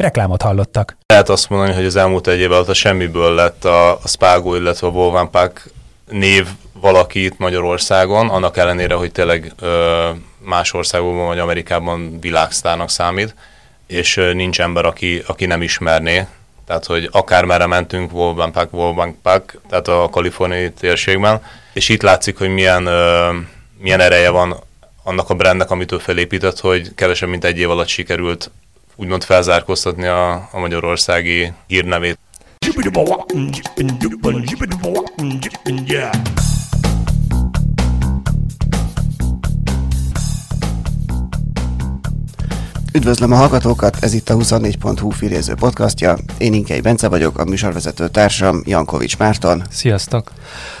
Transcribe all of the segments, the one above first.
Reklámot hallottak. Lehet azt mondani, hogy az elmúlt egy év alatt a semmiből lett a, a Spago, illetve a Wolvenpack név valaki itt Magyarországon, annak ellenére, hogy tényleg ö, más országokban vagy Amerikában világsztárnak számít, és ö, nincs ember, aki, aki nem ismerné. Tehát, hogy akármerre mentünk, Wolvenpack, Wolvenpack, tehát a kaliforniai térségben, és itt látszik, hogy milyen, ö, milyen ereje van annak a brandnek, amit ő felépített, hogy kevesebb, mint egy év alatt sikerült úgymond felzárkóztatni a, a magyarországi hírnevét. Üdvözlöm a hallgatókat, ez itt a 24.hu filéző podcastja. Én Inkei Bence vagyok, a műsorvezető társam Jankovics Márton. Sziasztok!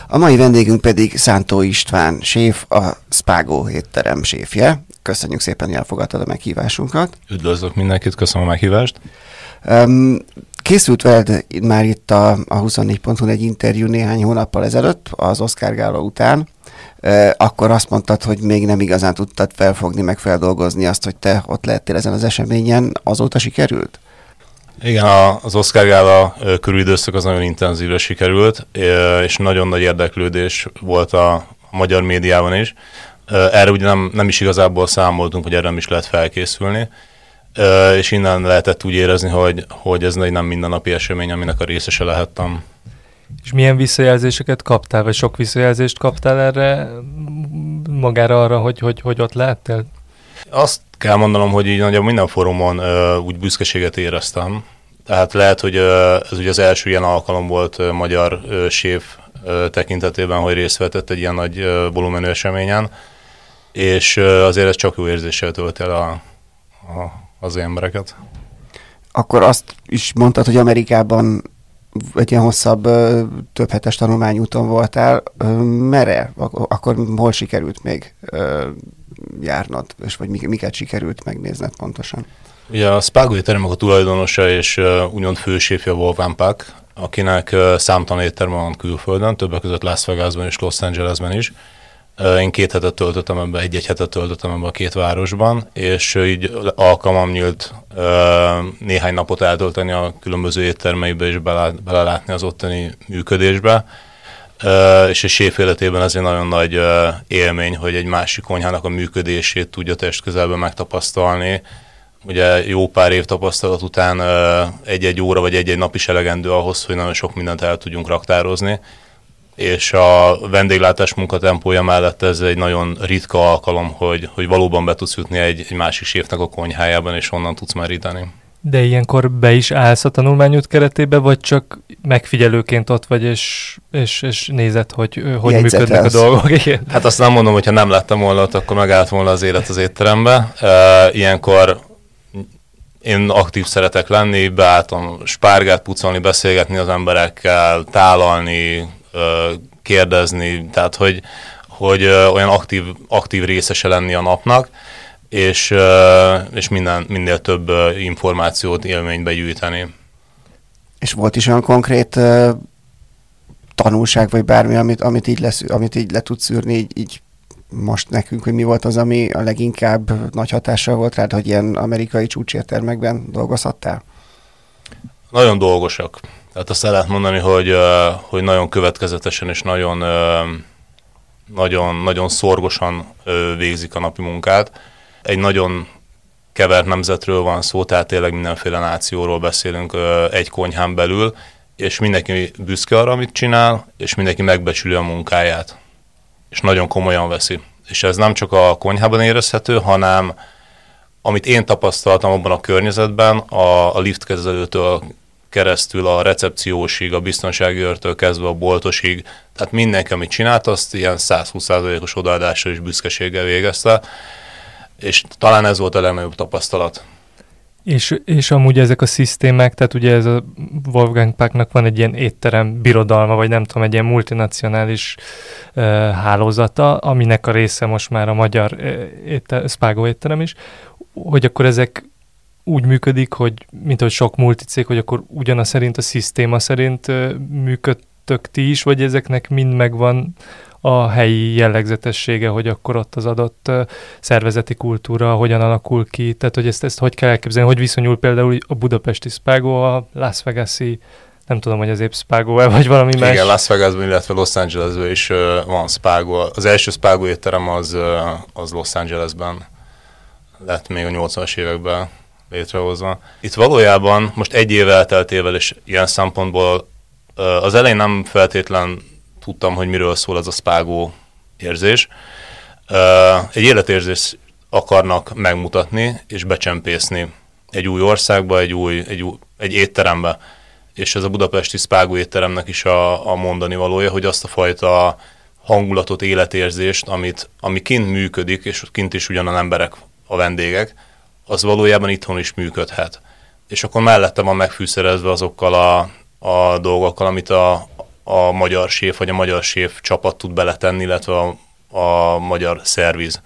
A mai vendégünk pedig Szántó István séf, a Spago étterem séfje. Köszönjük szépen, hogy elfogadtad a meghívásunkat. Üdvözlök mindenkit, köszönöm a meghívást. Um, készült veled már itt a, a 24.hu egy interjú néhány hónappal ezelőtt, az Oscar Gála után. Akkor azt mondtad, hogy még nem igazán tudtad felfogni, meg feldolgozni azt, hogy te ott lehettél ezen az eseményen. Azóta sikerült? Igen, az Oscar Gála körülidőszak az nagyon intenzívre sikerült, és nagyon nagy érdeklődés volt a magyar médiában is. Erre ugye nem, nem is igazából számoltunk, hogy erre nem is lehet felkészülni, és innen lehetett úgy érezni, hogy, hogy ez egy nem mindennapi esemény, aminek a részese lehettem. És milyen visszajelzéseket kaptál, vagy sok visszajelzést kaptál erre, magára arra, hogy, hogy, hogy ott lehettél? Azt kell mondanom, hogy így nagyobb minden fórumon uh, úgy büszkeséget éreztem. Tehát lehet, hogy uh, ez ugye az első ilyen alkalom volt uh, magyar uh, séf uh, tekintetében, hogy részt vetett egy ilyen nagy uh, volumenű eseményen és azért ez csak jó érzéssel tölt el a, a, az embereket. Akkor azt is mondtad, hogy Amerikában egy ilyen hosszabb, több hetes tanulmányúton voltál. Mere? Akkor hol sikerült még járnod, és vagy miket sikerült megnézned pontosan? Ugye a Spago éttermek a tulajdonosa és uh, úgymond főséfje Wolfgang Pack, akinek számtalan étterme van külföldön, többek között Las Vegasban és Los Angelesben is. Én két hetet töltöttem ebbe, egy-egy hetet töltöttem ebbe a két városban, és így alkalmam nyílt néhány napot eltölteni a különböző éttermeibe és belelátni az ottani működésbe. És egy séf életében egy nagyon nagy élmény, hogy egy másik konyhának a működését tudja testközelben megtapasztalni. Ugye jó pár év tapasztalat után egy-egy óra vagy egy-egy nap is elegendő ahhoz, hogy nagyon sok mindent el tudjunk raktározni és a vendéglátás munkatempója mellett ez egy nagyon ritka alkalom, hogy, hogy valóban be tudsz jutni egy, egy másik séfnek a konyhájában, és onnan tudsz meríteni. De ilyenkor be is állsz a tanulmányút keretébe, vagy csak megfigyelőként ott vagy, és, és, és nézed, hogy hogy működnek a dolgok? Igen. Hát azt nem mondom, hogy ha nem lettem volna ott, akkor megállt volna az élet az étterembe. ilyenkor én aktív szeretek lenni, beálltam spárgát pucolni, beszélgetni az emberekkel, tálalni, kérdezni, tehát hogy, hogy olyan aktív, aktív részese lenni a napnak, és, és minden, minél több információt, élménybe gyűjteni. És volt is olyan konkrét uh, tanulság, vagy bármi, amit, amit, így lesz, amit így le tudsz szűrni, így, így most nekünk, hogy mi volt az, ami a leginkább nagy hatással volt rád, hogy ilyen amerikai csúcsértermekben dolgozhattál? Nagyon dolgosak. Tehát azt el lehet mondani, hogy, hogy nagyon következetesen és nagyon, nagyon, nagyon szorgosan végzik a napi munkát. Egy nagyon kevert nemzetről van szó, tehát tényleg mindenféle nációról beszélünk egy konyhán belül, és mindenki büszke arra, amit csinál, és mindenki megbecsüli a munkáját, és nagyon komolyan veszi. És ez nem csak a konyhában érezhető, hanem amit én tapasztaltam abban a környezetben, a, a liftkezelőtől keresztül a recepciósig, a biztonsági őrtől kezdve a boltosig, tehát mindenki, amit csinált, azt ilyen 120%-os odaadással és büszkeséggel végezte, és talán ez volt a legnagyobb tapasztalat. És, és amúgy ezek a szisztémák, tehát ugye ez a Wolfgang Packnak van egy ilyen étterem birodalma, vagy nem tudom, egy ilyen multinacionális uh, hálózata, aminek a része most már a magyar éter, Spago étterem is, hogy akkor ezek úgy működik, hogy mint hogy sok multicég, hogy akkor ugyanaz szerint a szisztéma szerint működtök ti is, vagy ezeknek mind megvan a helyi jellegzetessége, hogy akkor ott az adott szervezeti kultúra hogyan alakul ki, tehát hogy ezt, ezt hogy kell elképzelni, hogy viszonyul például a budapesti Spago a Las Vegas-i nem tudom, hogy az épp spago vagy valami Igen, más. Igen, Las Vegasban, illetve Los Angelesben is uh, van Spago. Az első Spago étterem az, uh, az Los Angelesben lett még a 80-as években létrehozva. Itt valójában most egy év elteltével és ilyen szempontból az elején nem feltétlen tudtam, hogy miről szól ez a spágó érzés. Egy életérzés akarnak megmutatni és becsempészni egy új országba, egy új, egy, új, egy étterembe. És ez a budapesti spágó étteremnek is a, a mondani valója, hogy azt a fajta hangulatot, életérzést, amit, ami kint működik, és kint is ugyanan emberek a vendégek, az valójában itthon is működhet. És akkor mellette van megfűszerezve azokkal a, a dolgokkal, amit a, a magyar séf vagy a magyar séf csapat tud beletenni, illetve a, a magyar szerviz.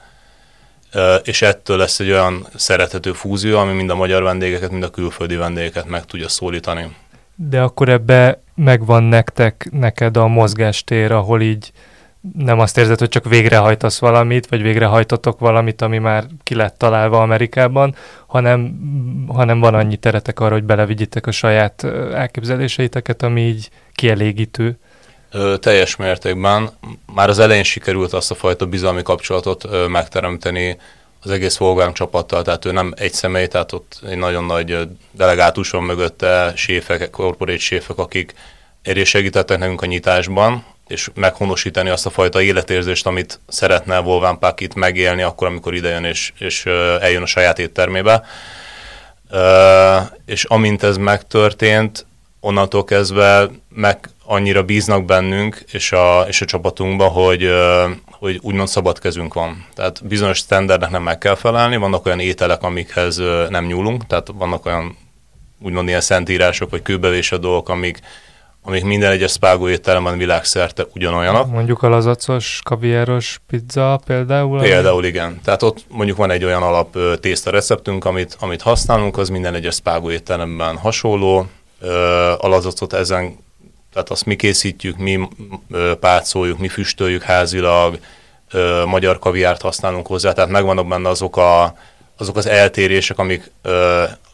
És ettől lesz egy olyan szerethető fúzió, ami mind a magyar vendégeket, mind a külföldi vendégeket meg tudja szólítani. De akkor ebbe megvan nektek, neked a mozgástér, ahol így nem azt érzed, hogy csak végrehajtasz valamit, vagy végrehajtotok valamit, ami már ki lett találva Amerikában, hanem, hanem van annyi teretek arra, hogy belevigyitek a saját elképzeléseiteket, ami így kielégítő. Ö, teljes mértékben. Már az elején sikerült azt a fajta bizalmi kapcsolatot ö, megteremteni az egész Volgám csapattal, tehát ő nem egy személy, tehát ott egy nagyon nagy delegátus van mögötte, séfek, corporate séfek, akik érés segítettek nekünk a nyitásban, és meghonosítani azt a fajta életérzést, amit szeretne Puck itt megélni akkor, amikor idejön és, és eljön a saját éttermébe. És amint ez megtörtént, onnantól kezdve meg annyira bíznak bennünk és a, és a csapatunkban, hogy, hogy úgymond szabad kezünk van. Tehát bizonyos standardnek nem meg kell felelni, vannak olyan ételek, amikhez nem nyúlunk, tehát vannak olyan úgymond ilyen szentírások, vagy kőbevésett dolgok, amik, amik minden egyes spágó étteremben világszerte ugyanolyanak. Mondjuk a lazacos, kaviáros pizza például? Például ami... igen. Tehát ott mondjuk van egy olyan alap tészta receptünk, amit, amit használunk, az minden egyes spágó étteremben hasonló. A lazacot ezen, tehát azt mi készítjük, mi pácoljuk, mi füstöljük házilag, magyar kaviárt használunk hozzá, tehát megvannak benne azok, a, azok az eltérések, amik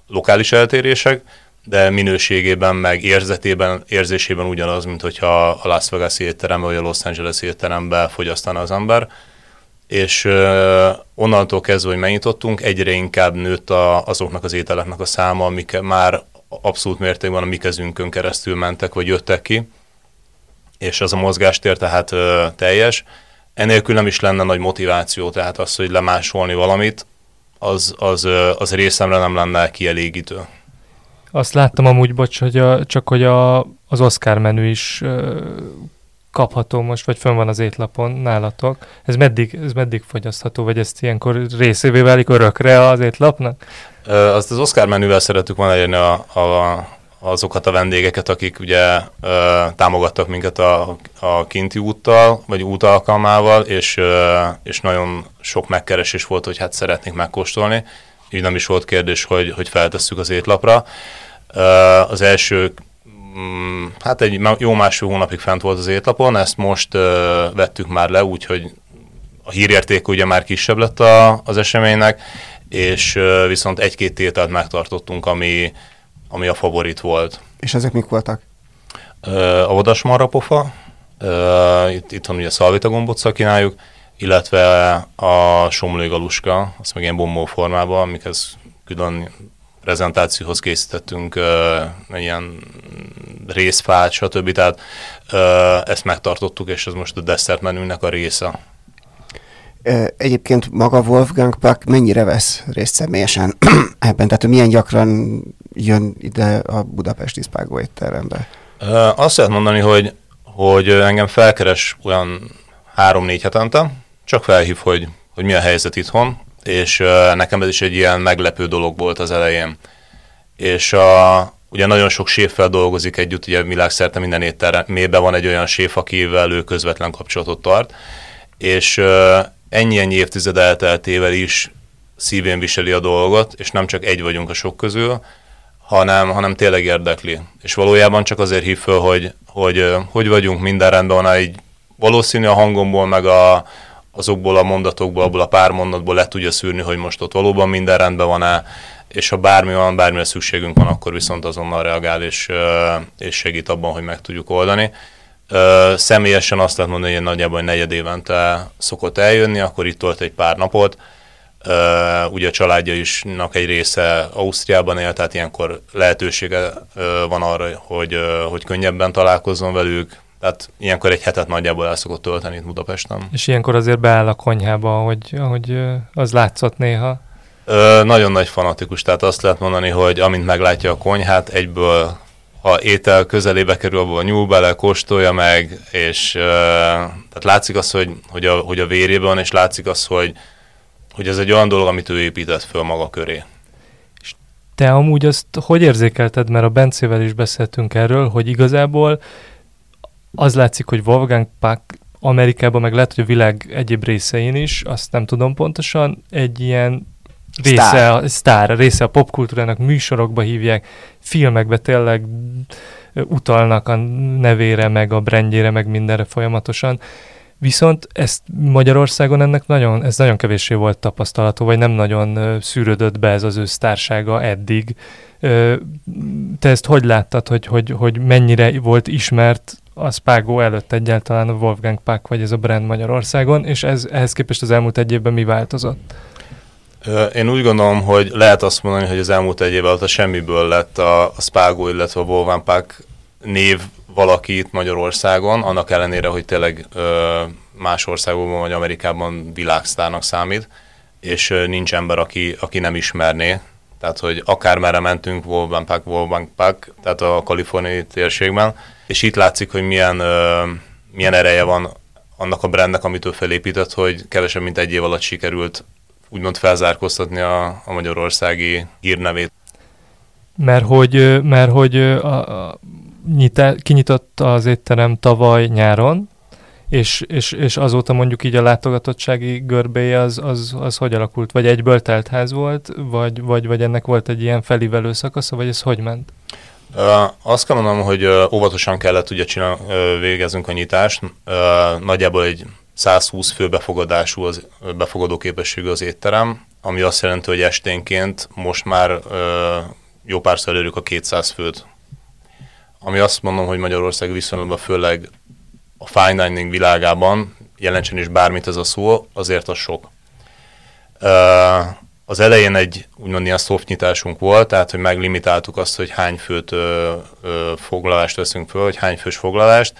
lokális eltérések, de minőségében, meg érzetében, érzésében ugyanaz, mint hogyha a Las Vegas étterembe vagy a Los Angeles étterembe fogyasztana az ember. És uh, onnantól kezdve, hogy megnyitottunk, egyre inkább nőtt a, azoknak az ételeknek a száma, amik már abszolút mértékben a mi kezünkön keresztül mentek, vagy jöttek ki, és az a mozgástér tehát uh, teljes. Enélkül nem is lenne nagy motiváció, tehát az, hogy lemásolni valamit, az, az, az részemre nem lenne kielégítő. Azt láttam amúgy, bocs, hogy a, csak hogy a, az Oscar menü is ö, kapható most, vagy fönn van az étlapon nálatok. Ez meddig, ez meddig fogyasztható, vagy ezt ilyenkor részévé válik örökre az étlapnak? Ö, azt az Oscar menüvel szeretük volna elérni a, a, azokat a vendégeket, akik ugye ö, támogattak minket a, a kinti úttal, vagy út alkalmával, és, ö, és nagyon sok megkeresés volt, hogy hát szeretnék megkóstolni így nem is volt kérdés, hogy, hogy feltesszük az étlapra. Az első, mm, hát egy jó másfél hónapig fent volt az étlapon, ezt most vettük már le, úgyhogy a hírérték ugye már kisebb lett a, az eseménynek, és viszont egy-két tételt megtartottunk, ami, ami a favorit volt. És ezek mik voltak? A vadasmarrapofa, itt, itthon ugye szalvita gombot kínáljuk, illetve a somlói galuska, azt meg ilyen bombó formában, amikhez külön prezentációhoz készítettünk uh, ilyen részfát, stb. Tehát uh, ezt megtartottuk, és ez most a desszert menünek a része. Egyébként maga Wolfgang Puck mennyire vesz részt személyesen ebben? Tehát milyen gyakran jön ide a budapesti Spágó étterembe? Azt lehet mondani, hogy, hogy engem felkeres olyan három-négy hetente, csak felhív, hogy, hogy mi a helyzet itthon, és nekem ez is egy ilyen meglepő dolog volt az elején. és a, ugye nagyon sok séffel dolgozik együtt, ugye világszerte minden éttermében van egy olyan séf, akivel ő közvetlen kapcsolatot tart, és ennyi-ennyi évtized elteltével is szívén viseli a dolgot, és nem csak egy vagyunk a sok közül, hanem, hanem tényleg érdekli. És valójában csak azért hív föl, hogy hogy, hogy vagyunk, minden rendben van, így valószínű a hangomból, meg a, azokból a mondatokból, abból a pár mondatból le tudja szűrni, hogy most ott valóban minden rendben van-e, és ha bármi van, bármire szükségünk van, akkor viszont azonnal reagál, és, és segít abban, hogy meg tudjuk oldani. Személyesen azt lehet mondani, hogy nagyjából negyed évente szokott eljönni, akkor itt volt egy pár napot, ugye a családja is egy része Ausztriában él, tehát ilyenkor lehetősége van arra, hogy, hogy könnyebben találkozzon velük, tehát ilyenkor egy hetet nagyjából el szokott tölteni itt Budapesten. És ilyenkor azért beáll a konyhába, hogy, hogy az látszott néha? Ö, nagyon nagy fanatikus, tehát azt lehet mondani, hogy amint meglátja a konyhát, egyből ha étel közelébe kerül, abban nyúl bele, kóstolja meg, és ö, tehát látszik az, hogy, hogy, a, hogy a vérében, és látszik az, hogy, hogy ez egy olyan dolog, amit ő épített föl maga köré. És te amúgy azt hogy érzékelted, mert a Bencével is beszéltünk erről, hogy igazából az látszik, hogy Wolfgang Puck Amerikában, meg lehet, hogy a világ egyéb részein is, azt nem tudom pontosan, egy ilyen része, sztár. a, sztár, része a popkultúrának, műsorokba hívják, filmekbe tényleg utalnak a nevére, meg a brandjére, meg mindenre folyamatosan. Viszont ezt Magyarországon ennek nagyon, ez nagyon kevéssé volt tapasztalható, vagy nem nagyon szűrődött be ez az ő sztársága eddig. Te ezt hogy láttad, hogy, hogy, hogy mennyire volt ismert a Spago előtt egyáltalán a Wolfgang Puck, vagy ez a brand Magyarországon, és ez, ehhez képest az elmúlt egy évben mi változott? Én úgy gondolom, hogy lehet azt mondani, hogy az elmúlt egy év alatt a semmiből lett a, a Spago, illetve a Wolfgang Puck név valaki itt Magyarországon, annak ellenére, hogy tényleg ö, más országokban vagy Amerikában világsztárnak számít, és ö, nincs ember, aki, aki nem ismerné. Tehát, hogy akár merre mentünk, Wolfgang Puck, Wolfgang Puck, tehát a kaliforniai térségben, és itt látszik, hogy milyen, ö, milyen ereje van annak a brandnek, amit ő felépített, hogy kevesebb, mint egy év alatt sikerült úgymond felzárkóztatni a, a magyarországi hírnevét. Mert hogy, mert hogy a, a, nyitá, kinyitotta az étterem tavaly nyáron, és, és, és azóta mondjuk így a látogatottsági görbéje az, az, az hogy alakult? Vagy egyből teltház volt, vagy, vagy, vagy ennek volt egy ilyen felívelő szakasza, vagy ez hogy ment? Azt kell mondanom, hogy óvatosan kellett ugye csinál, végezünk a nyitást. Nagyjából egy 120 fő befogadású az, befogadó képességű az étterem, ami azt jelenti, hogy esténként most már jó párszor elérjük a 200 főt. Ami azt mondom, hogy Magyarország viszonylatban főleg a fine dining világában, jelentsen is bármit ez a szó, azért az sok. Az elején egy úgymond ilyen soft nyitásunk volt, tehát hogy meglimitáltuk azt, hogy hány főt ö, ö, foglalást veszünk föl, hogy hány fős foglalást,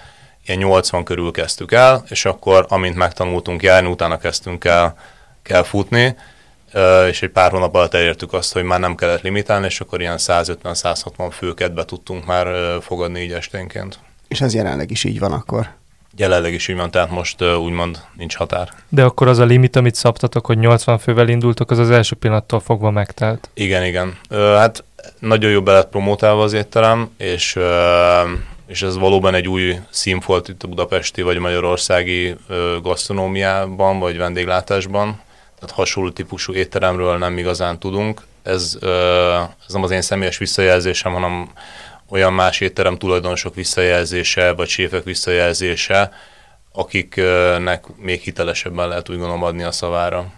ilyen 80 körül kezdtük el, és akkor amint megtanultunk járni, utána kezdtünk el kell futni, és egy pár hónap alatt elértük azt, hogy már nem kellett limitálni, és akkor ilyen 150-160 főket be tudtunk már fogadni így esténként. És ez jelenleg is így van akkor? Jelenleg is így van, tehát most úgymond nincs határ. De akkor az a limit, amit szabtatok, hogy 80 fővel indultok, az az első pillanattól fogva megtelt. Igen, igen. Hát nagyon jó be lett promotálva az étterem, és és ez valóban egy új színfolt itt a budapesti vagy magyarországi gasztronómiában vagy vendéglátásban. Tehát hasonló típusú étteremről nem igazán tudunk. Ez, ez nem az én személyes visszajelzésem, hanem olyan más étterem tulajdonosok visszajelzése, vagy séfek visszajelzése, akiknek még hitelesebben lehet úgy gondolom adni a szavára.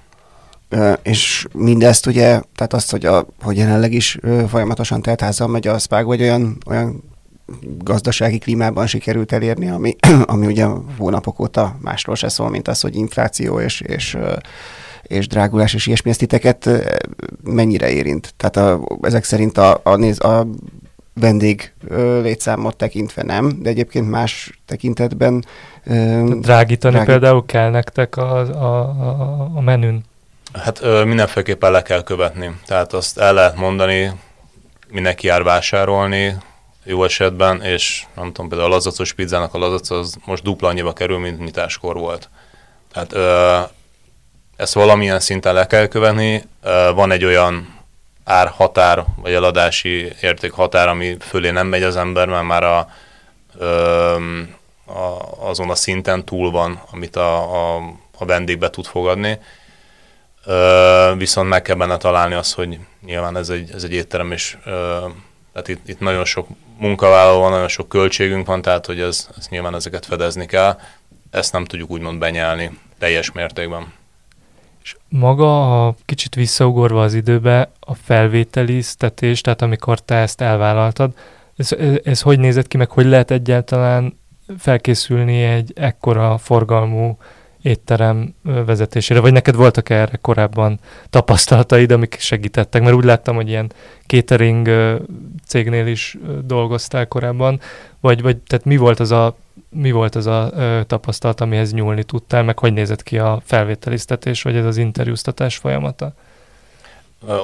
És mindezt ugye, tehát azt, hogy, a, hogy jelenleg is folyamatosan teltházal megy a SPAG, vagy olyan, olyan gazdasági klímában sikerült elérni, ami, ami ugye hónapok óta másról se szól, mint az, hogy infláció és, és, és drágulás és ilyesmi, ezt titeket mennyire érint? Tehát a, ezek szerint a, a, néz, a vendég létszámot tekintve nem, de egyébként más tekintetben... Drágítani drágít... például kell nektek a, a, a, a menün? Hát ö, mindenféleképpen le kell követni. Tehát azt el lehet mondani, mindenki jár vásárolni, jó esetben, és nem tudom, például a lazacos pizzának a lazac az most dupla annyiba kerül, mint nyitáskor volt. Tehát ö, ezt valamilyen szinten le kell követni. Ö, van egy olyan árhatár, vagy eladási érték határ, ami fölé nem megy az ember, mert már a, a, azon a szinten túl van, amit a, a, a vendég be tud fogadni. Viszont meg kell benne találni azt, hogy nyilván ez egy, ez egy étterem, és tehát itt, itt nagyon sok munkavállaló van, nagyon sok költségünk van, tehát hogy ez, ez nyilván ezeket fedezni kell. Ezt nem tudjuk úgymond benyelni teljes mértékben. És maga, a kicsit visszaugorva az időbe, a felvételiztetés, tehát amikor te ezt elvállaltad, ez, ez, ez hogy nézett ki, meg hogy lehet egyáltalán felkészülni egy ekkora forgalmú étterem vezetésére, vagy neked voltak erre korábban tapasztalataid, amik segítettek? Mert úgy láttam, hogy ilyen catering cégnél is dolgoztál korábban, vagy, vagy tehát mi volt az a, mi volt az a tapasztalat, amihez nyúlni tudtál, meg hogy nézett ki a felvételiztetés, vagy ez az interjúztatás folyamata?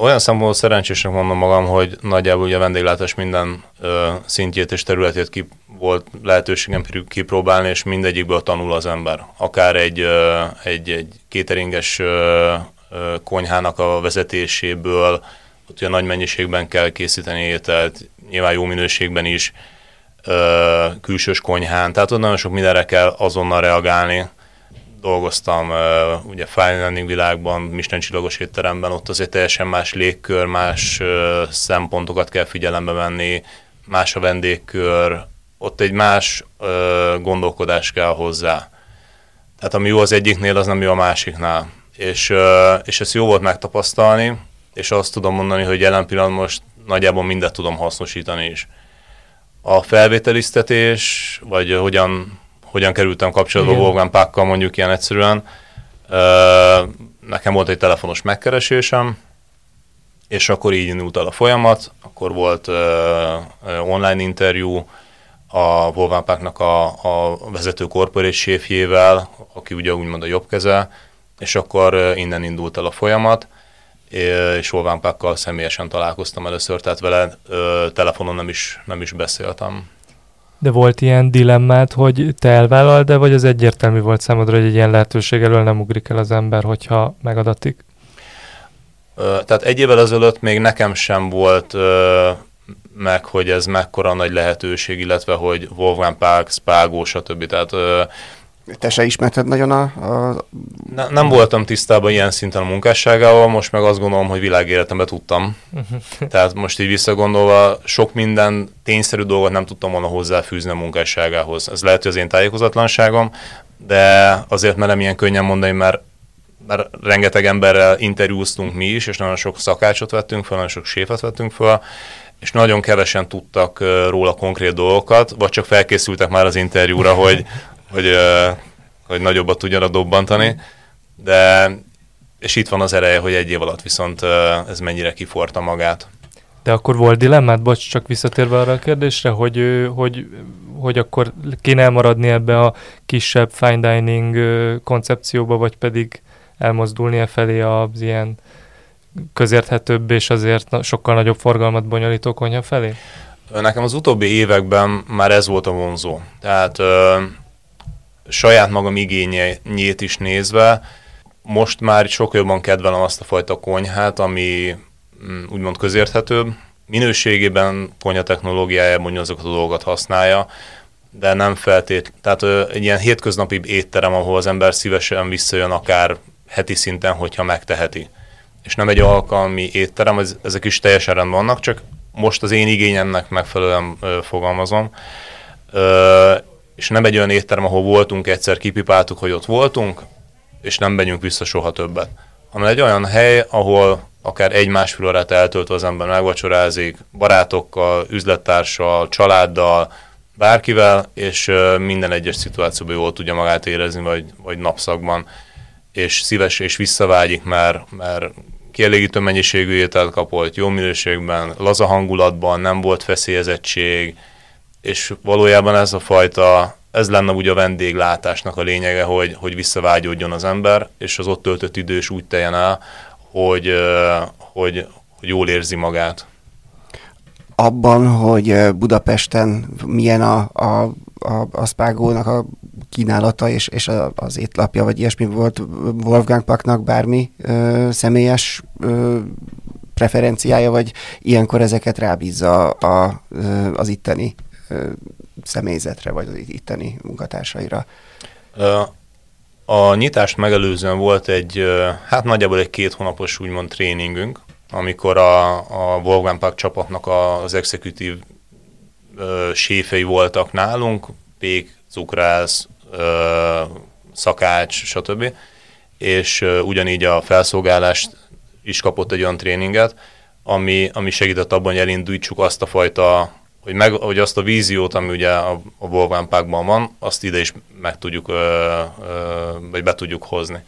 Olyan szempontból szerencsésnek mondom magam, hogy nagyjából ugye a vendéglátás minden ö, szintjét és területét ki, volt lehetőségem kipróbálni, és mindegyikből tanul az ember. Akár egy, egy, egy kéteringes konyhának a vezetéséből, ott olyan nagy mennyiségben kell készíteni ételt, nyilván jó minőségben is, külsős konyhán, tehát ott nagyon sok mindenre kell azonnal reagálni, dolgoztam ugye fine dining világban, Michelin csillagos étteremben, ott azért teljesen más légkör, más szempontokat kell figyelembe venni, más a vendégkör, ott egy más uh, gondolkodás kell hozzá. Tehát ami jó az egyiknél, az nem jó a másiknál. És, uh, és ezt jó volt megtapasztalni, és azt tudom mondani, hogy jelen pillanatban most nagyjából mindet tudom hasznosítani is. A felvételiztetés, vagy hogyan hogyan kerültem kapcsolatba. Wolfgang Pákkal mondjuk ilyen egyszerűen. Nekem volt egy telefonos megkeresésem, és akkor így indult el a folyamat, akkor volt online interjú a Páknak a, a vezető corporate séfjével, aki ugye úgymond a jobb keze, és akkor innen indult el a folyamat, és Pákkal személyesen találkoztam először, tehát vele telefonon nem is, nem is beszéltem. De volt ilyen dilemmát, hogy te elvállal, de vagy az egyértelmű volt számodra, hogy egy ilyen lehetőség elől nem ugrik el az ember, hogyha megadatik? Tehát egy évvel ezelőtt még nekem sem volt meg, hogy ez mekkora nagy lehetőség, illetve hogy Wolfgang Park, Spago, stb. Tehát te se ismerted nagyon a... a... Ne, nem voltam tisztában ilyen szinten a munkásságával, most meg azt gondolom, hogy világéletemben tudtam. Tehát most így visszagondolva, sok minden tényszerű dolgot nem tudtam volna hozzáfűzni a munkásságához. Ez lehet, hogy az én tájékozatlanságom, de azért merem ilyen könnyen mondani, mert, mert rengeteg emberrel interjúztunk mi is, és nagyon sok szakácsot vettünk fel, nagyon sok séfet vettünk fel, és nagyon kevesen tudtak róla konkrét dolgokat, vagy csak felkészültek már az interjúra, hogy hogy, hogy nagyobbat tudjanak dobbantani, de és itt van az ereje, hogy egy év alatt viszont ez mennyire kiforta magát. De akkor volt dilemmát, bocs, csak visszatérve arra a kérdésre, hogy, hogy, hogy akkor kéne elmaradni ebbe a kisebb fine dining koncepcióba, vagy pedig elmozdulni e felé az ilyen közérthetőbb és azért sokkal nagyobb forgalmat bonyolító konyha felé? Nekem az utóbbi években már ez volt a vonzó. Tehát saját magam igényét is nézve, most már sokkal jobban kedvelem azt a fajta konyhát, ami mm, úgymond közérthetőbb, minőségében, konyha technológiájában azokat a dolgokat használja, de nem feltét. Tehát ö, egy ilyen hétköznapi étterem, ahol az ember szívesen visszajön akár heti szinten, hogyha megteheti. És nem egy alkalmi étterem, ez, ezek is teljesen rendben vannak, csak most az én igényemnek megfelelően ö, fogalmazom. Ö, és nem egy olyan étterem, ahol voltunk, egyszer kipipáltuk, hogy ott voltunk, és nem megyünk vissza soha többet. Hanem egy olyan hely, ahol akár egy-másfél órát eltöltve az ember megvacsorázik, barátokkal, üzlettársal, családdal, bárkivel, és minden egyes szituációban jól tudja magát érezni, vagy, vagy napszakban, és szíves és visszavágyik, mert, mert kielégítő mennyiségű ételt kapott, jó minőségben, laza hangulatban, nem volt feszélyezettség, és valójában ez a fajta, ez lenne ugye a vendéglátásnak a lényege, hogy, hogy visszavágyódjon az ember, és az ott töltött idő is úgy teljen el, hogy, hogy, hogy jól érzi magát. Abban, hogy Budapesten milyen a, a, a, a Spágónak a kínálata és, és az étlapja, vagy ilyesmi volt Wolfgang Paknak bármi ö, személyes ö, preferenciája, vagy ilyenkor ezeket rábízza a, az itteni személyzetre, vagy az itteni munkatársaira? A nyitást megelőzően volt egy, hát nagyjából egy két hónapos úgymond tréningünk, amikor a, a Wolfgang Park csapatnak az exekutív séfei voltak nálunk, Pék, Cukrász, ö, Szakács, stb. És ö, ugyanígy a felszolgálást is kapott egy olyan tréninget, ami, ami segített abban, hogy elindítsuk azt a fajta, hogy, meg, hogy azt a víziót, ami ugye a, a Wolfgang Parkban van, azt ide is meg tudjuk, ö, ö, vagy be tudjuk hozni.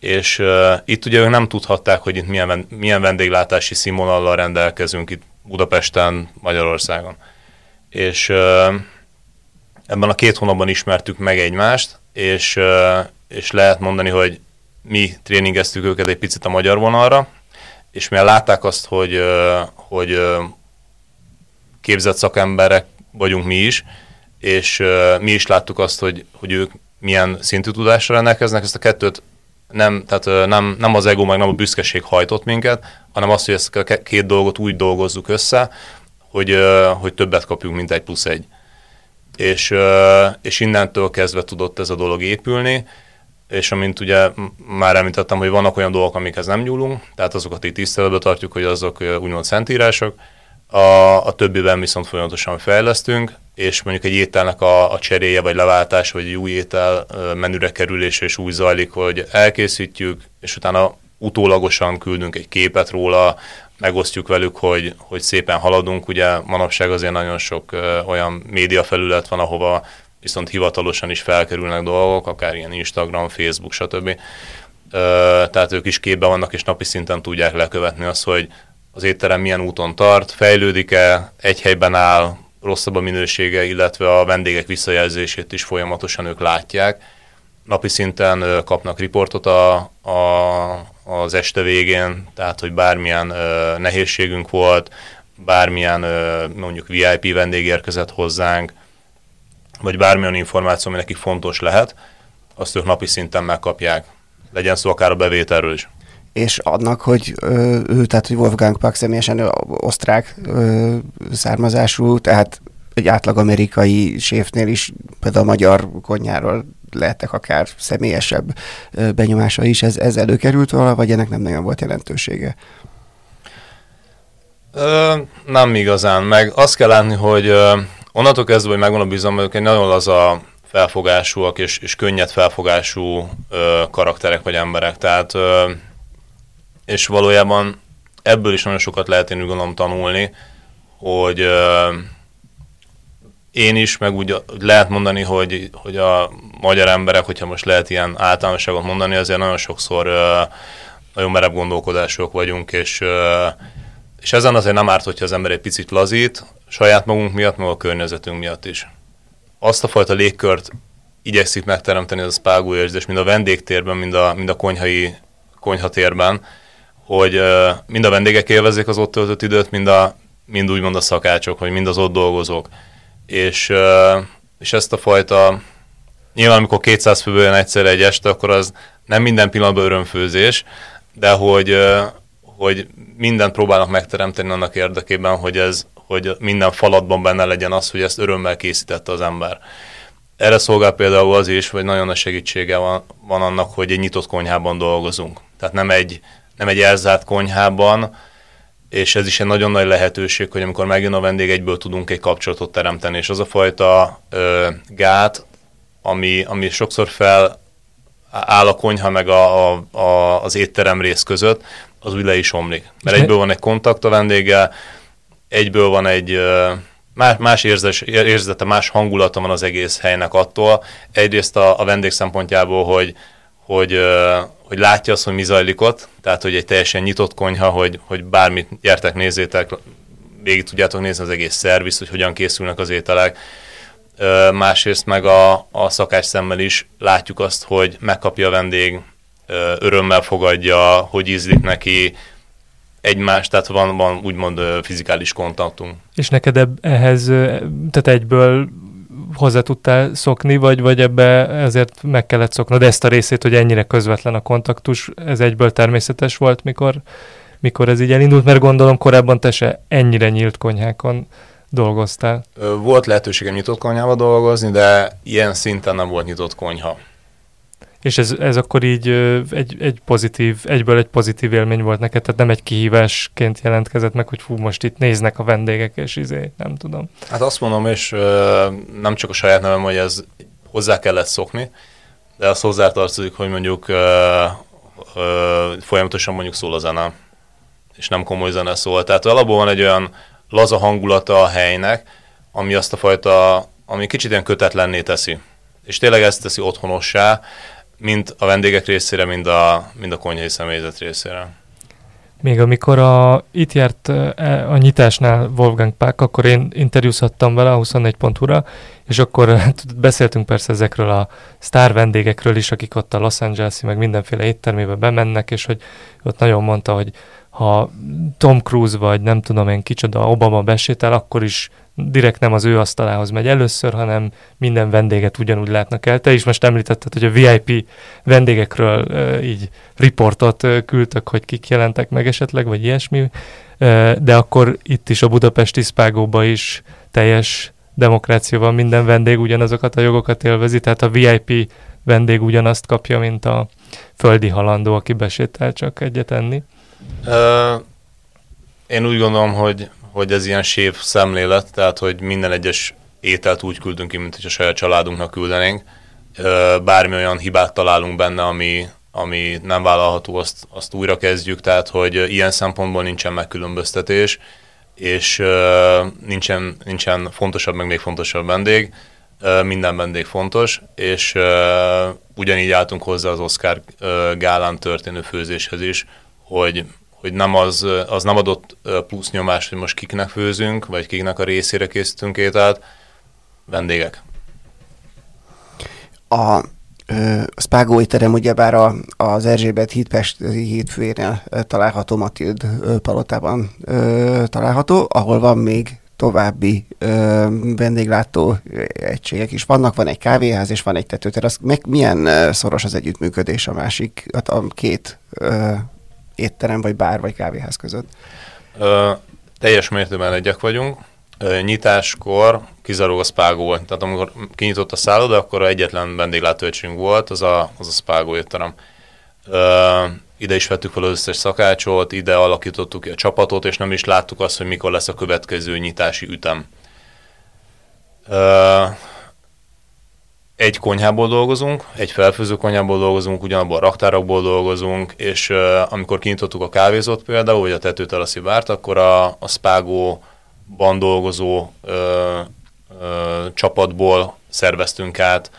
És ö, itt ugye ők nem tudhatták, hogy itt milyen, milyen vendéglátási színvonallal rendelkezünk itt Budapesten, Magyarországon. És ö, ebben a két hónapban ismertük meg egymást, és, és lehet mondani, hogy mi tréningeztük őket egy picit a magyar vonalra, és mivel látták azt, hogy, hogy képzett szakemberek vagyunk mi is, és mi is láttuk azt, hogy, hogy ők milyen szintű tudásra rendelkeznek, ezt a kettőt nem, tehát nem, nem az ego, meg nem a büszkeség hajtott minket, hanem az, hogy ezt a két dolgot úgy dolgozzuk össze, hogy, hogy többet kapjunk, mint egy plusz egy. És, és innentől kezdve tudott ez a dolog épülni, és amint ugye már említettem, hogy vannak olyan dolgok, amikhez nem nyúlunk, tehát azokat itt tiszteletbe tartjuk, hogy azok úgymond szentírások, a, a többiben viszont folyamatosan fejlesztünk, és mondjuk egy ételnek a, a cseréje, vagy leváltás, vagy egy új étel menüre kerülése és úgy zajlik, hogy elkészítjük, és utána utólagosan küldünk egy képet róla, megosztjuk velük, hogy, hogy szépen haladunk. Ugye manapság azért nagyon sok ö, olyan média felület van, ahova viszont hivatalosan is felkerülnek dolgok, akár ilyen Instagram, Facebook, stb. Ö, tehát ők is képben vannak, és napi szinten tudják lekövetni azt, hogy az étterem milyen úton tart, fejlődik-e, egy helyben áll, rosszabb a minősége, illetve a vendégek visszajelzését is folyamatosan ők látják. Napi szinten kapnak riportot a, a, az este végén, tehát hogy bármilyen nehézségünk volt, bármilyen mondjuk VIP vendég érkezett hozzánk, vagy bármilyen információ, ami nekik fontos lehet, azt ők napi szinten megkapják. Legyen szó akár a bevételről is. És annak, hogy ő, tehát hogy Wolfgang Puck személyesen ö, osztrák ö, származású, tehát egy átlag amerikai séfnél is, például a magyar konyáról lehettek akár személyesebb benyomása is. Ez, ez előkerült vala, vagy ennek nem nagyon volt jelentősége? Ö, nem igazán, meg azt kell látni, hogy ö, onnantól kezdve, hogy megvan a bizalom, hogy nagyon az a felfogásúak és, és könnyed felfogású ö, karakterek vagy emberek. Tehát, ö, és valójában ebből is nagyon sokat lehet én úgy gondolom tanulni, hogy ö, én is, meg úgy lehet mondani, hogy, hogy a magyar emberek, hogyha most lehet ilyen általánosságot mondani, azért nagyon sokszor uh, nagyon merebb gondolkodások vagyunk, és, uh, és ezen azért nem árt, hogyha az ember egy picit lazít, saját magunk miatt, meg a környezetünk miatt is. Azt a fajta légkört igyekszik megteremteni az a spágó érzés, mind a vendégtérben, mind a, mind a konyhai konyhatérben, hogy mind a vendégek élvezik az ott töltött időt, mind, a, mind úgymond a szakácsok, vagy mind az ott dolgozók és, és ezt a fajta, nyilván amikor 200 főből jön egyszer egy este, akkor az nem minden pillanatban örömfőzés, de hogy, hogy mindent próbálnak megteremteni annak érdekében, hogy ez, hogy minden falatban benne legyen az, hogy ezt örömmel készítette az ember. Erre szolgál például az is, hogy nagyon nagy segítsége van, van annak, hogy egy nyitott konyhában dolgozunk. Tehát nem egy, nem egy elzárt konyhában, és ez is egy nagyon nagy lehetőség, hogy amikor megjön a vendég, egyből tudunk egy kapcsolatot teremteni, és az a fajta ö, gát, ami, ami sokszor fel áll a konyha meg a, a, a, az étterem rész között, az úgy le is omlik. Mert egyből van egy kontakt a vendéggel, egyből van egy más, más érzes, érzete, más hangulata van az egész helynek attól. Egyrészt a, a vendég szempontjából, hogy, hogy hogy látja azt, hogy mi zajlik ott, tehát hogy egy teljesen nyitott konyha, hogy, hogy bármit gyertek, nézzétek, végig tudjátok nézni az egész szerviz, hogy hogyan készülnek az ételek. Másrészt meg a, a szakás szemmel is látjuk azt, hogy megkapja a vendég, örömmel fogadja, hogy ízlik neki, egymás, tehát van, van úgymond fizikális kontaktunk. És neked ehhez, tehát egyből hozzá tudtál szokni, vagy, vagy ebbe ezért meg kellett szoknod ezt a részét, hogy ennyire közvetlen a kontaktus, ez egyből természetes volt, mikor mikor ez így elindult, mert gondolom korábban te se ennyire nyílt konyhákon dolgoztál. Volt lehetőségem nyitott konyhába dolgozni, de ilyen szinten nem volt nyitott konyha. És ez, ez akkor így egy, egy pozitív, egyből egy pozitív élmény volt neked, tehát nem egy kihívásként jelentkezett meg, hogy fú, most itt néznek a vendégek, és izé, nem tudom. Hát azt mondom, és nem csak a saját nevem, hogy ez hozzá kellett szokni, de az hozzátartozik, hogy mondjuk folyamatosan mondjuk szól a zene, és nem komoly zene szól. Tehát alapból van egy olyan laza hangulata a helynek, ami azt a fajta, ami kicsit ilyen kötetlenné teszi. És tényleg ezt teszi otthonossá, mind a vendégek részére, mind a, mind a konyhai személyzet részére. Még amikor a, itt járt e, a nyitásnál Wolfgang Pák, akkor én interjúzhattam vele a 24.hu-ra, és akkor beszéltünk persze ezekről a sztár vendégekről is, akik ott a Los Angeles-i, meg mindenféle éttermébe bemennek, és hogy ott nagyon mondta, hogy ha Tom Cruise vagy nem tudom én kicsoda Obama besétel, akkor is direkt nem az ő asztalához megy először, hanem minden vendéget ugyanúgy látnak el. Te is most említetted, hogy a VIP vendégekről uh, így riportot uh, küldtek, hogy kik jelentek meg esetleg, vagy ilyesmi, uh, de akkor itt is a budapesti szpágóba is teljes demokrácia van, minden vendég ugyanazokat a jogokat élvezi, tehát a VIP vendég ugyanazt kapja, mint a földi halandó, aki besétel csak egyet enni. Uh, én úgy gondolom, hogy hogy ez ilyen sév szemlélet, tehát hogy minden egyes ételt úgy küldünk ki, mint hogy a saját családunknak küldenénk. Bármi olyan hibát találunk benne, ami, ami nem vállalható, azt, azt újra kezdjük, tehát hogy ilyen szempontból nincsen megkülönböztetés, és nincsen, nincsen fontosabb, meg még fontosabb vendég, minden vendég fontos, és ugyanígy álltunk hozzá az Oscar gálán történő főzéshez is, hogy hogy nem az, az nem adott plusz nyomást, hogy most kiknek főzünk, vagy kiknek a részére készítünk ételt, vendégek. A a Spágói terem ugyebár a, az Erzsébet hídpest hídfőjénél található, Matild palotában ö, található, ahol van még további ö, vendéglátó egységek is vannak, van egy kávéház és van egy tetőter. Az meg milyen szoros az együttműködés a másik, a két ö, étterem, vagy bár, vagy kávéház között? Ö, teljes mértékben egyek vagyunk. Ö, nyitáskor kizárólag a Spágó volt. Tehát amikor kinyitott a szálloda, akkor egyetlen vendéglátóegységünk volt, az a, az a Spágó étterem. Ö, ide is vettük fel az összes szakácsot, ide alakítottuk ki a csapatot, és nem is láttuk azt, hogy mikor lesz a következő nyitási ütem. Ö, egy konyhából dolgozunk, egy felfőző konyhából dolgozunk, ugyanabból a raktárokból dolgozunk, és uh, amikor kinyitottuk a kávézót például, vagy a tetőteraszi bárt, akkor a, a Spágóban dolgozó uh, uh, csapatból szerveztünk át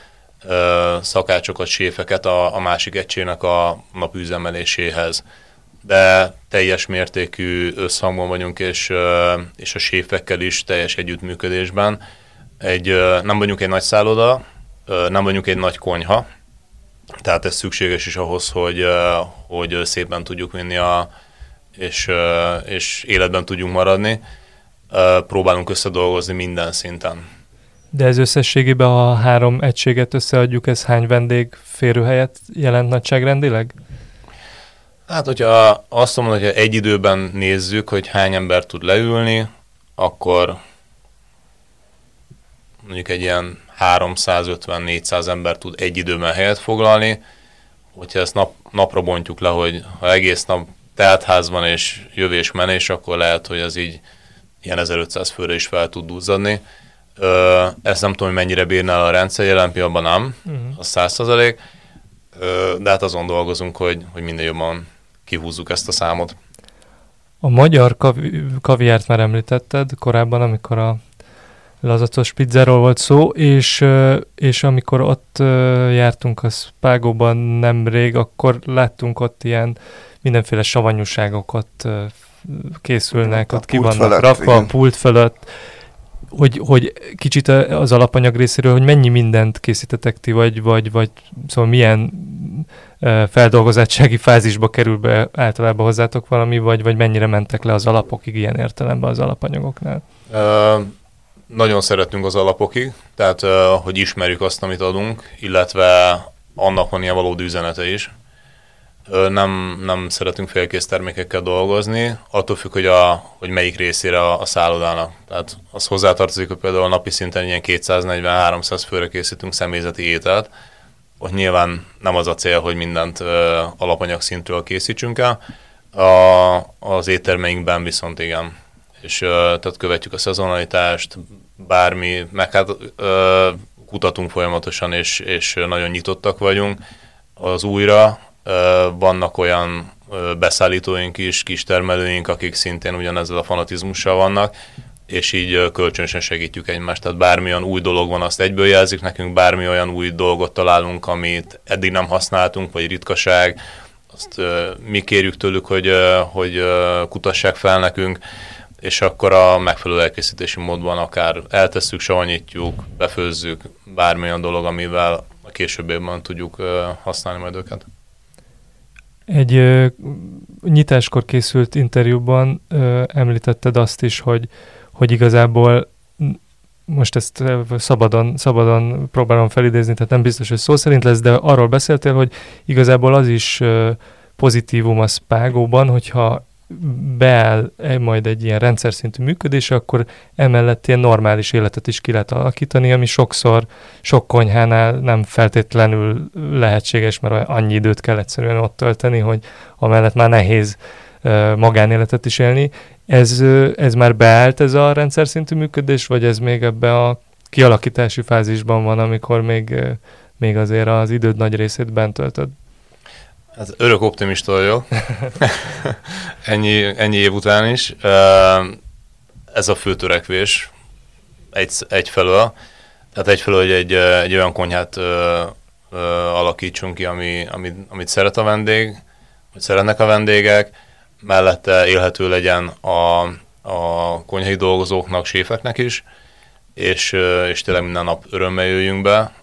uh, szakácsokat, séfeket a, a másik egységnek a napüzemeléséhez. De teljes mértékű összhangban vagyunk, és, uh, és a séfekkel is teljes együttműködésben. Egy, uh, nem vagyunk egy nagy szálloda, nem vagyunk egy nagy konyha, tehát ez szükséges is ahhoz, hogy, hogy szépen tudjuk vinni a, és, és életben tudjunk maradni. Próbálunk összedolgozni minden szinten. De ez összességében, ha a három egységet összeadjuk, ez hány vendég férőhelyet jelent nagyságrendileg? Hát, hogyha azt mondom, hogy egy időben nézzük, hogy hány ember tud leülni, akkor mondjuk egy ilyen 350-400 ember tud egy időben helyet foglalni. Hogyha ezt nap, napra bontjuk le, hogy ha egész nap teltházban és jövés-menés, akkor lehet, hogy az így ilyen 1500 főre is fel tud duzzadni. Ezt nem tudom, hogy mennyire bírná a rendszer, jelen pillanatban nem, uh-huh. az 100 de hát azon dolgozunk, hogy, hogy minél jobban kihúzzuk ezt a számot. A magyar kavi- kaviárt már említetted korábban, amikor a lazacos pizzáról volt szó, és, és amikor ott jártunk a Spágóban nemrég, akkor láttunk ott ilyen mindenféle savanyúságok ott készülnek, a ott ki vannak rakva igen. a pult fölött, hogy, hogy kicsit az alapanyag részéről, hogy mennyi mindent készítetek ti, vagy, vagy, vagy szóval milyen feldolgozottsági fázisba kerül be általában hozzátok valami, vagy, vagy mennyire mentek le az alapokig ilyen értelemben az alapanyagoknál? Uh, nagyon szeretünk az alapokig, tehát hogy ismerjük azt, amit adunk, illetve annak van ilyen valódi üzenete is. nem, nem szeretünk félkész termékekkel dolgozni, attól függ, hogy, a, hogy melyik részére a, a szállodának. Tehát az hozzátartozik, hogy például napi szinten ilyen 240-300 főre készítünk személyzeti ételt, ott nyilván nem az a cél, hogy mindent ö, alapanyag szintről készítsünk el, a, az éttermeinkben viszont igen. És tehát követjük a szezonalitást, bármi, meg hát kutatunk folyamatosan, és, és nagyon nyitottak vagyunk az újra, vannak olyan beszállítóink is, kistermelőink, akik szintén ugyanezzel a fanatizmussal vannak, és így kölcsönösen segítjük egymást. Tehát bármilyen új dolog van, azt egyből jelzik nekünk, bármi olyan új dolgot találunk, amit eddig nem használtunk, vagy ritkaság, azt mi kérjük tőlük, hogy, hogy kutassák fel nekünk, és akkor a megfelelő elkészítési módban akár eltesszük, savanyítjuk, befőzzük, bármilyen dolog, amivel a későbbiekben tudjuk használni majd őket. Egy ö, nyitáskor készült interjúban ö, említetted azt is, hogy, hogy igazából most ezt szabadon, szabadon próbálom felidézni, tehát nem biztos, hogy szó szerint lesz, de arról beszéltél, hogy igazából az is ö, pozitívum a Spágóban, hogyha beáll majd egy ilyen rendszer szintű működés, akkor emellett ilyen normális életet is ki lehet alakítani, ami sokszor sok konyhánál nem feltétlenül lehetséges, mert annyi időt kell egyszerűen ott tölteni, hogy amellett már nehéz magánéletet is élni. Ez, ez már beállt ez a rendszer szintű működés, vagy ez még ebbe a kialakítási fázisban van, amikor még, még azért az időd nagy részét bent töltöd? Hát örök optimista vagyok. ennyi, ennyi év után is. Ez a fő törekvés egy, egyfelől. Tehát egyfelől, hogy egy, egy olyan konyhát ö, ö, alakítsunk ki, ami, amit, amit szeret a vendég, hogy szeretnek a vendégek, mellette élhető legyen a, a konyhai dolgozóknak, séfeknek is, és, és tényleg minden nap örömmel jöjjünk be.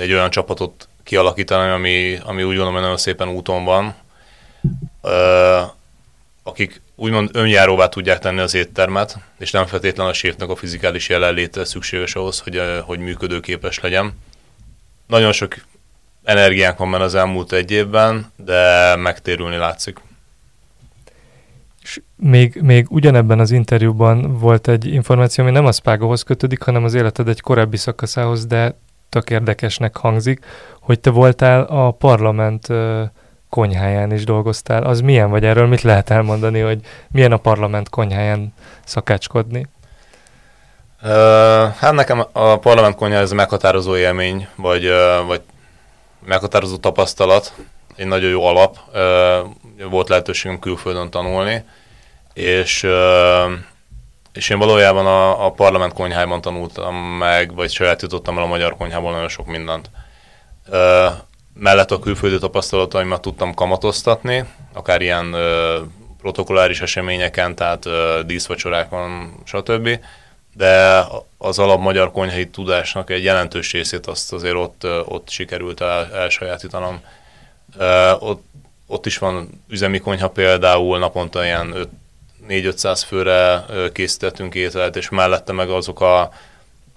Egy olyan csapatot kialakítani, ami, ami úgy gondolom, hogy nagyon szépen úton van, akik úgymond önjáróvá tudják tenni az éttermet, és nem feltétlenül a séfnek a fizikális jelenléte szükséges ahhoz, hogy, hogy működőképes legyen. Nagyon sok energiánk van benne az elmúlt egy évben, de megtérülni látszik. És még, még ugyanebben az interjúban volt egy információ, ami nem a Spágohoz kötődik, hanem az életed egy korábbi szakaszához, de tök érdekesnek hangzik, hogy te voltál a parlament konyháján is dolgoztál. Az milyen, vagy erről mit lehet elmondani, hogy milyen a parlament konyháján szakácskodni? Uh, hát nekem a parlament konyha ez meghatározó élmény, vagy, uh, vagy meghatározó tapasztalat, egy nagyon jó alap. Uh, volt lehetőségem külföldön tanulni, és uh, és én valójában a, a parlament konyhájában tanultam meg, vagy sajátítottam el a magyar konyhából nagyon sok mindent. Ö, mellett a külföldi tapasztalataimat tudtam kamatoztatni, akár ilyen ö, protokolláris eseményeken, tehát ö, díszvacsorákon, stb. De az alap magyar konyhai tudásnak egy jelentős részét azt azért ott, ott sikerült el, elsajátítanom. Ö, ott, ott is van üzemi konyha például, naponta ilyen 4-500 főre készítettünk ételt, és mellette meg azok a,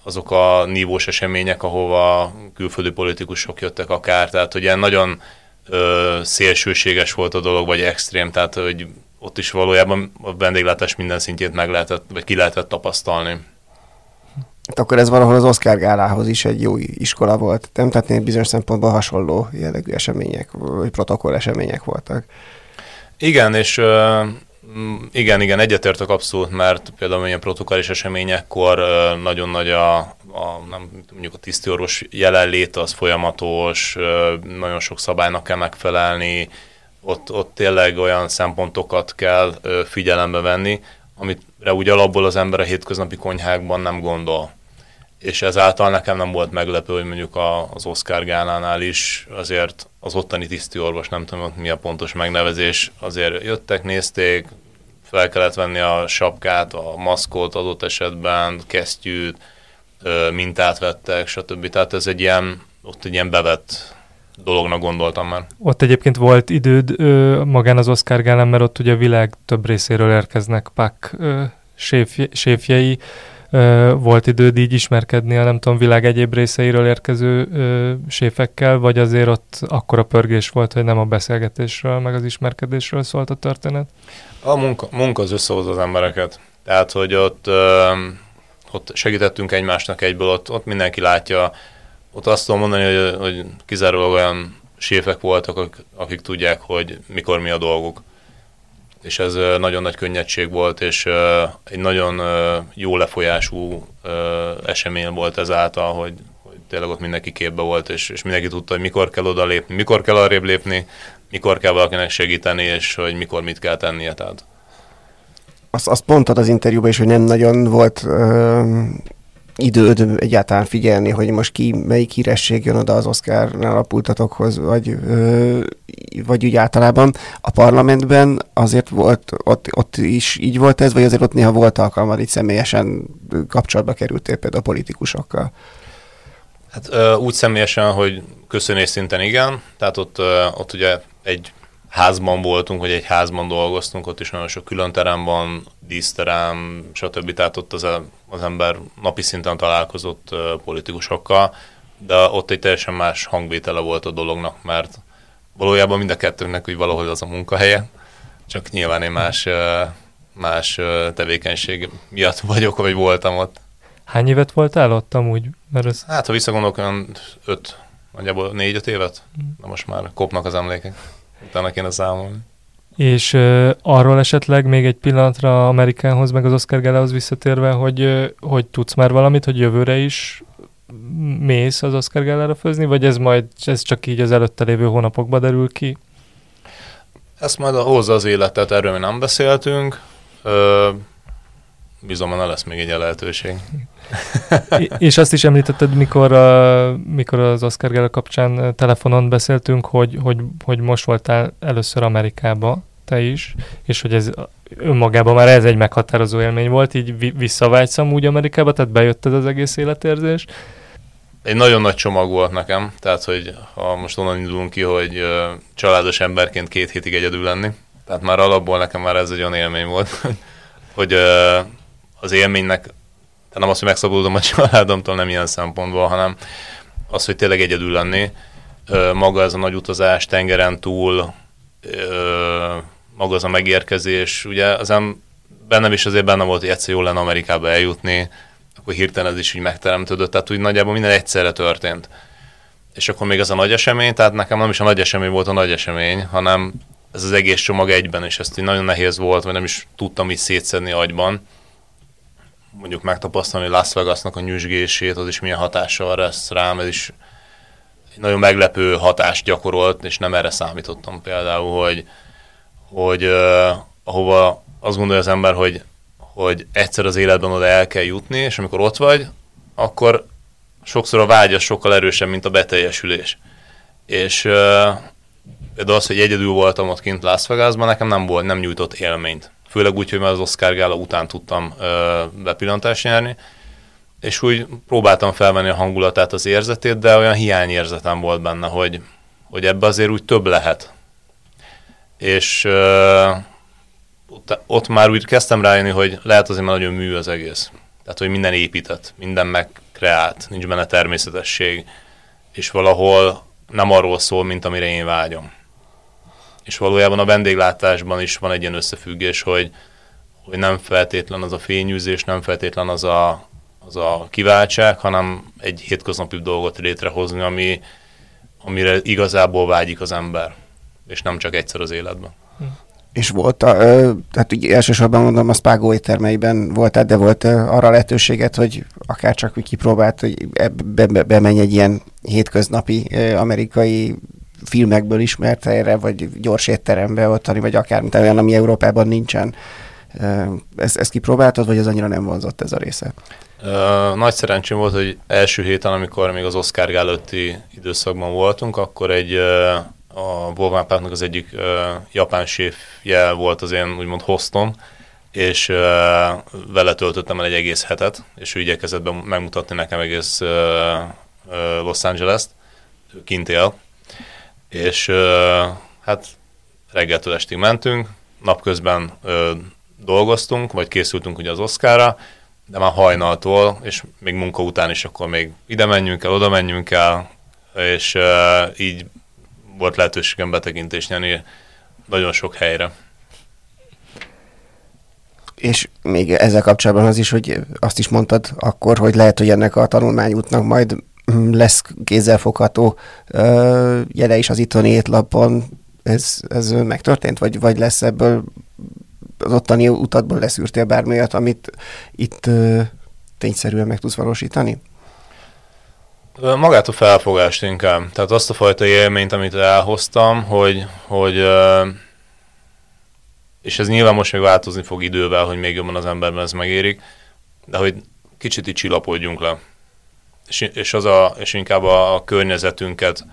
azok a nívós események, ahova külföldi politikusok jöttek akár, tehát hogy ilyen nagyon ö, szélsőséges volt a dolog, vagy extrém, tehát hogy ott is valójában a vendéglátás minden szintjét meg lehetett, vagy ki lehetett tapasztalni. Hát akkor ez valahol az Oscar gálához is egy jó iskola volt, nem? Tehát bizonyos szempontból hasonló jellegű események, vagy protokoll események voltak. Igen, és Mm, igen, igen, egyetértek abszolút, mert például ilyen protokollis eseményekkor nagyon nagy a, a nem, mondjuk a tisztiorvos jelenlét az folyamatos, nagyon sok szabálynak kell megfelelni, ott, ott tényleg olyan szempontokat kell figyelembe venni, amire úgy alapból az ember a hétköznapi konyhákban nem gondol. És ezáltal nekem nem volt meglepő, hogy mondjuk a, az Oscar Gálánál is azért az ottani tisztiorvos, nem tudom, mi a pontos megnevezés, azért jöttek, nézték, fel kellett venni a sapkát, a maszkot adott esetben, kesztyűt, mintát vettek, stb. Tehát ez egy ilyen, ott egy ilyen bevett dolognak gondoltam már. Ott egyébként volt időd ö, magán az Oscar Gálán, mert ott ugye a világ több részéről érkeznek pak séfjei. Volt időd így ismerkedni a nem tudom, világ egyéb részeiről érkező ö, séfekkel, vagy azért ott akkora pörgés volt, hogy nem a beszélgetésről, meg az ismerkedésről szólt a történet? A munka, munka az összehoz az embereket. Tehát, hogy ott, ö, ott segítettünk egymásnak egyből, ott, ott mindenki látja, ott azt tudom mondani, hogy, hogy kizárólag olyan séfek voltak, akik, akik tudják, hogy mikor mi a dolguk. És ez nagyon nagy könnyedség volt, és egy nagyon jó lefolyású esemény volt ezáltal, hogy, hogy tényleg ott mindenki képbe volt, és, és mindenki tudta, hogy mikor kell oda lépni, mikor kell arrébb lépni, mikor kell valakinek segíteni, és hogy mikor mit kell tennie. Tehát. Azt, azt mondtad az interjúban is, hogy nem nagyon volt időd egyáltalán figyelni, hogy most ki, melyik híresség jön oda az Oscar-nál a pultatokhoz, vagy, ö, vagy úgy általában. A parlamentben azért volt, ott, ott is így volt ez, vagy azért ott néha volt alkalmad, így személyesen kapcsolatba kerültél például a politikusokkal? Hát ö, úgy személyesen, hogy köszönés szinten igen, tehát ott, ö, ott ugye egy házban voltunk, vagy egy házban dolgoztunk, ott is nagyon sok külön terem van, díszterem, stb. Tehát ott az, az ember napi szinten találkozott politikusokkal, de ott egy teljesen más hangvétele volt a dolognak, mert valójában mind a kettőnknek úgy valahol az a munkahelye, csak nyilván egy más, más tevékenység miatt vagyok, vagy voltam ott. Hány évet voltál ott amúgy? Mert ez... Hát, ha visszagondolok, olyan öt, nagyjából négy-öt évet, de most már kopnak az emlékek. Utána kéne számolni. És uh, arról esetleg még egy pillanatra Amerikánhoz, meg az Oscar Gálához visszatérve, hogy, uh, hogy tudsz már valamit, hogy jövőre is mész az Oscar Gálára főzni, vagy ez majd ez csak így az előtte lévő hónapokban derül ki? Ezt majd hozza az életet, erről mi nem beszéltünk. Ö, bizony, ne lesz még egy lehetőség. és azt is említetted, mikor, a, mikor az Oscar Gala kapcsán telefonon beszéltünk, hogy, hogy, hogy most voltál először Amerikába, te is, és hogy ez önmagában már ez egy meghatározó élmény volt, így visszavágyszam úgy Amerikába, tehát bejötted az egész életérzés. Egy nagyon nagy csomag volt nekem, tehát hogy ha most onnan indulunk ki, hogy uh, családos emberként két hétig egyedül lenni, tehát már alapból nekem már ez egy olyan élmény volt, hogy uh, az élménynek tehát nem az, hogy megszabadulom a családomtól, nem ilyen szempontból, hanem az, hogy tényleg egyedül lenni. Maga ez a nagy utazás tengeren túl, maga az a megérkezés, ugye az em, bennem is azért benne volt, hogy egyszer jó lenne Amerikába eljutni, akkor hirtelen ez is úgy megteremtődött, tehát úgy nagyjából minden egyszerre történt. És akkor még ez a nagy esemény, tehát nekem nem is a nagy esemény volt a nagy esemény, hanem ez az egész csomag egyben, és ezt így nagyon nehéz volt, vagy nem is tudtam így szétszedni agyban mondjuk megtapasztalni Las Vegasnak a nyüzsgését, az is milyen hatással lesz rám, ez is egy nagyon meglepő hatást gyakorolt, és nem erre számítottam például, hogy, hogy uh, ahova azt gondolja az ember, hogy, hogy egyszer az életben oda el kell jutni, és amikor ott vagy, akkor sokszor a vágy az sokkal erősebb, mint a beteljesülés. És uh, például az, hogy egyedül voltam ott kint Las Vegasban, nekem nem volt, nem nyújtott élményt főleg úgy, hogy már az Oscar gála után tudtam bepillantást nyerni, és úgy próbáltam felvenni a hangulatát, az érzetét, de olyan hiányérzetem volt benne, hogy, hogy ebbe azért úgy több lehet. És ö, ott már úgy kezdtem rájönni, hogy lehet azért már nagyon mű az egész. Tehát, hogy minden épített, minden megkreált, nincs benne természetesség, és valahol nem arról szól, mint amire én vágyom és valójában a vendéglátásban is van egy ilyen összefüggés, hogy, hogy nem feltétlen az a fényűzés, nem feltétlen az a, az a kiváltság, hanem egy hétköznapi dolgot létrehozni, ami, amire igazából vágyik az ember, és nem csak egyszer az életben. És volt, a, tehát ugye elsősorban mondom, a Spago éttermeiben voltál, de volt arra lehetőséget, hogy akár csak kipróbált, hogy be, be, bemenj egy ilyen hétköznapi amerikai filmekből ismert helyre, vagy gyors étterembe ottani, vagy akár, mint olyan, ami Európában nincsen. Ezt, ezt kipróbáltad, vagy az annyira nem vonzott ez a része? Uh, nagy szerencsém volt, hogy első héten, amikor még az Oscar előtti időszakban voltunk, akkor egy a Volván Parknak az egyik japán séfje volt az én úgymond hostom, és uh, vele töltöttem el egy egész hetet, és ő igyekezett be megmutatni nekem egész uh, uh, Los Angeles-t, kint él, és hát reggeltől estig mentünk, napközben dolgoztunk, vagy készültünk ugye az Oszkára, de már hajnaltól, és még munka után is akkor még ide menjünk el, oda menjünk el, és így volt lehetőségem betekintést nyerni nagyon sok helyre. És még ezzel kapcsolatban az is, hogy azt is mondtad akkor, hogy lehet, hogy ennek a tanulmányútnak majd lesz kézzelfogható jele is az itthoni étlapon. Ez, ez megtörtént, vagy, vagy lesz ebből az ottani utatból leszűrtél bármi olyat, amit itt tényszerűen meg tudsz valósítani? Magát a felfogást inkább. Tehát azt a fajta élményt, amit elhoztam, hogy, hogy és ez nyilván most még változni fog idővel, hogy még jobban az emberben ez megérik, de hogy kicsit így csillapodjunk le. És, az a, és inkább a, környezetünket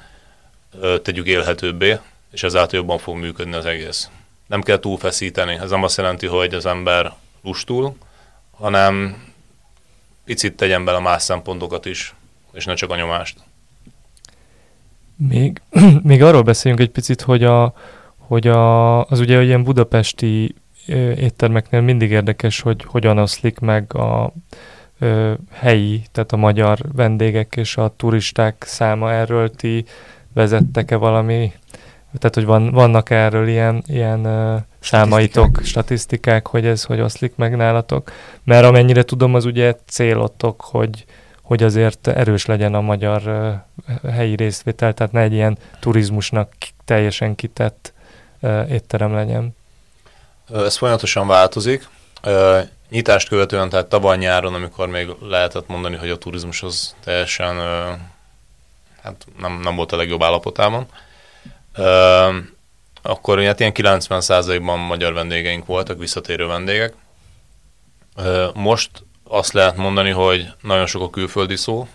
tegyük élhetőbbé, és ezáltal jobban fog működni az egész. Nem kell túlfeszíteni. Ez nem azt jelenti, hogy az ember lustul, hanem picit tegyen bele más szempontokat is, és ne csak a nyomást. Még, még arról beszéljünk egy picit, hogy, a, hogy a, az ugye ilyen budapesti éttermeknél mindig érdekes, hogy hogyan oszlik meg a ö, helyi, tehát a magyar vendégek és a turisták száma erről ti vezettek-e valami, tehát hogy van, vannak erről ilyen, ilyen ö, számaitok, statisztikák, hogy ez hogy oszlik meg nálatok? Mert amennyire tudom, az ugye célotok, hogy, hogy azért erős legyen a magyar uh, helyi részvétel, tehát ne egy ilyen turizmusnak teljesen kitett uh, étterem legyen. Ez folyamatosan változik. Uh, nyitást követően, tehát tavaly nyáron, amikor még lehetett mondani, hogy a turizmus az teljesen hát nem, nem volt a legjobb állapotában, akkor hát ilyen 90%-ban magyar vendégeink voltak, visszatérő vendégek. Most azt lehet mondani, hogy nagyon sok a külföldi szó,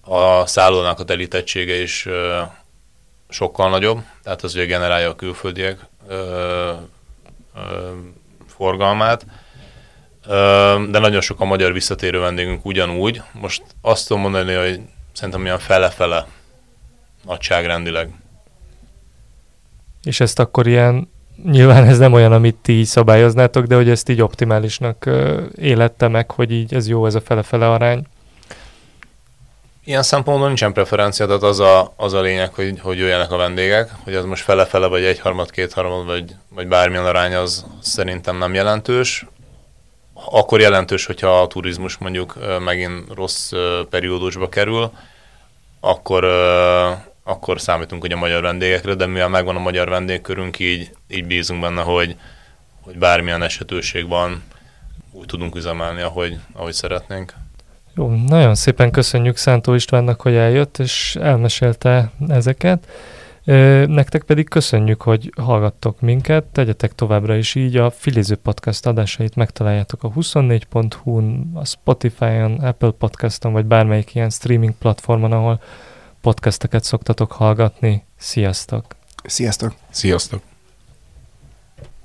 a szállónak a telítettsége is sokkal nagyobb, tehát az ugye generálja a külföldiek forgalmát, de nagyon sok a magyar visszatérő vendégünk ugyanúgy. Most azt tudom mondani, hogy szerintem ilyen fele-fele nagyságrendileg. És ezt akkor ilyen, nyilván ez nem olyan, amit ti így szabályoznátok, de hogy ezt így optimálisnak élette meg, hogy így ez jó, ez a fele-fele arány? Ilyen szempontból nincsen preferencia, tehát az a, az a lényeg, hogy, hogy jöjjenek a vendégek, hogy az most fele-fele, vagy egyharmad, kétharmad, vagy, vagy bármilyen arány, az szerintem nem jelentős. Akkor jelentős, hogyha a turizmus mondjuk megint rossz periódusba kerül, akkor akkor számítunk hogy a magyar vendégekre, de mivel megvan a magyar vendégkörünk, így, így bízunk benne, hogy, hogy bármilyen esetőség van, úgy tudunk üzemelni, ahogy, ahogy szeretnénk. Jó, nagyon szépen köszönjük Szántó Istvánnak, hogy eljött, és elmesélte ezeket. Nektek pedig köszönjük, hogy hallgattok minket, tegyetek továbbra is így. A Filiző Podcast adásait megtaláljátok a 24.hu-n, a Spotify-on, Apple Podcaston, vagy bármelyik ilyen streaming platformon, ahol podcasteket szoktatok hallgatni. Sziasztok! Sziasztok! Sziasztok!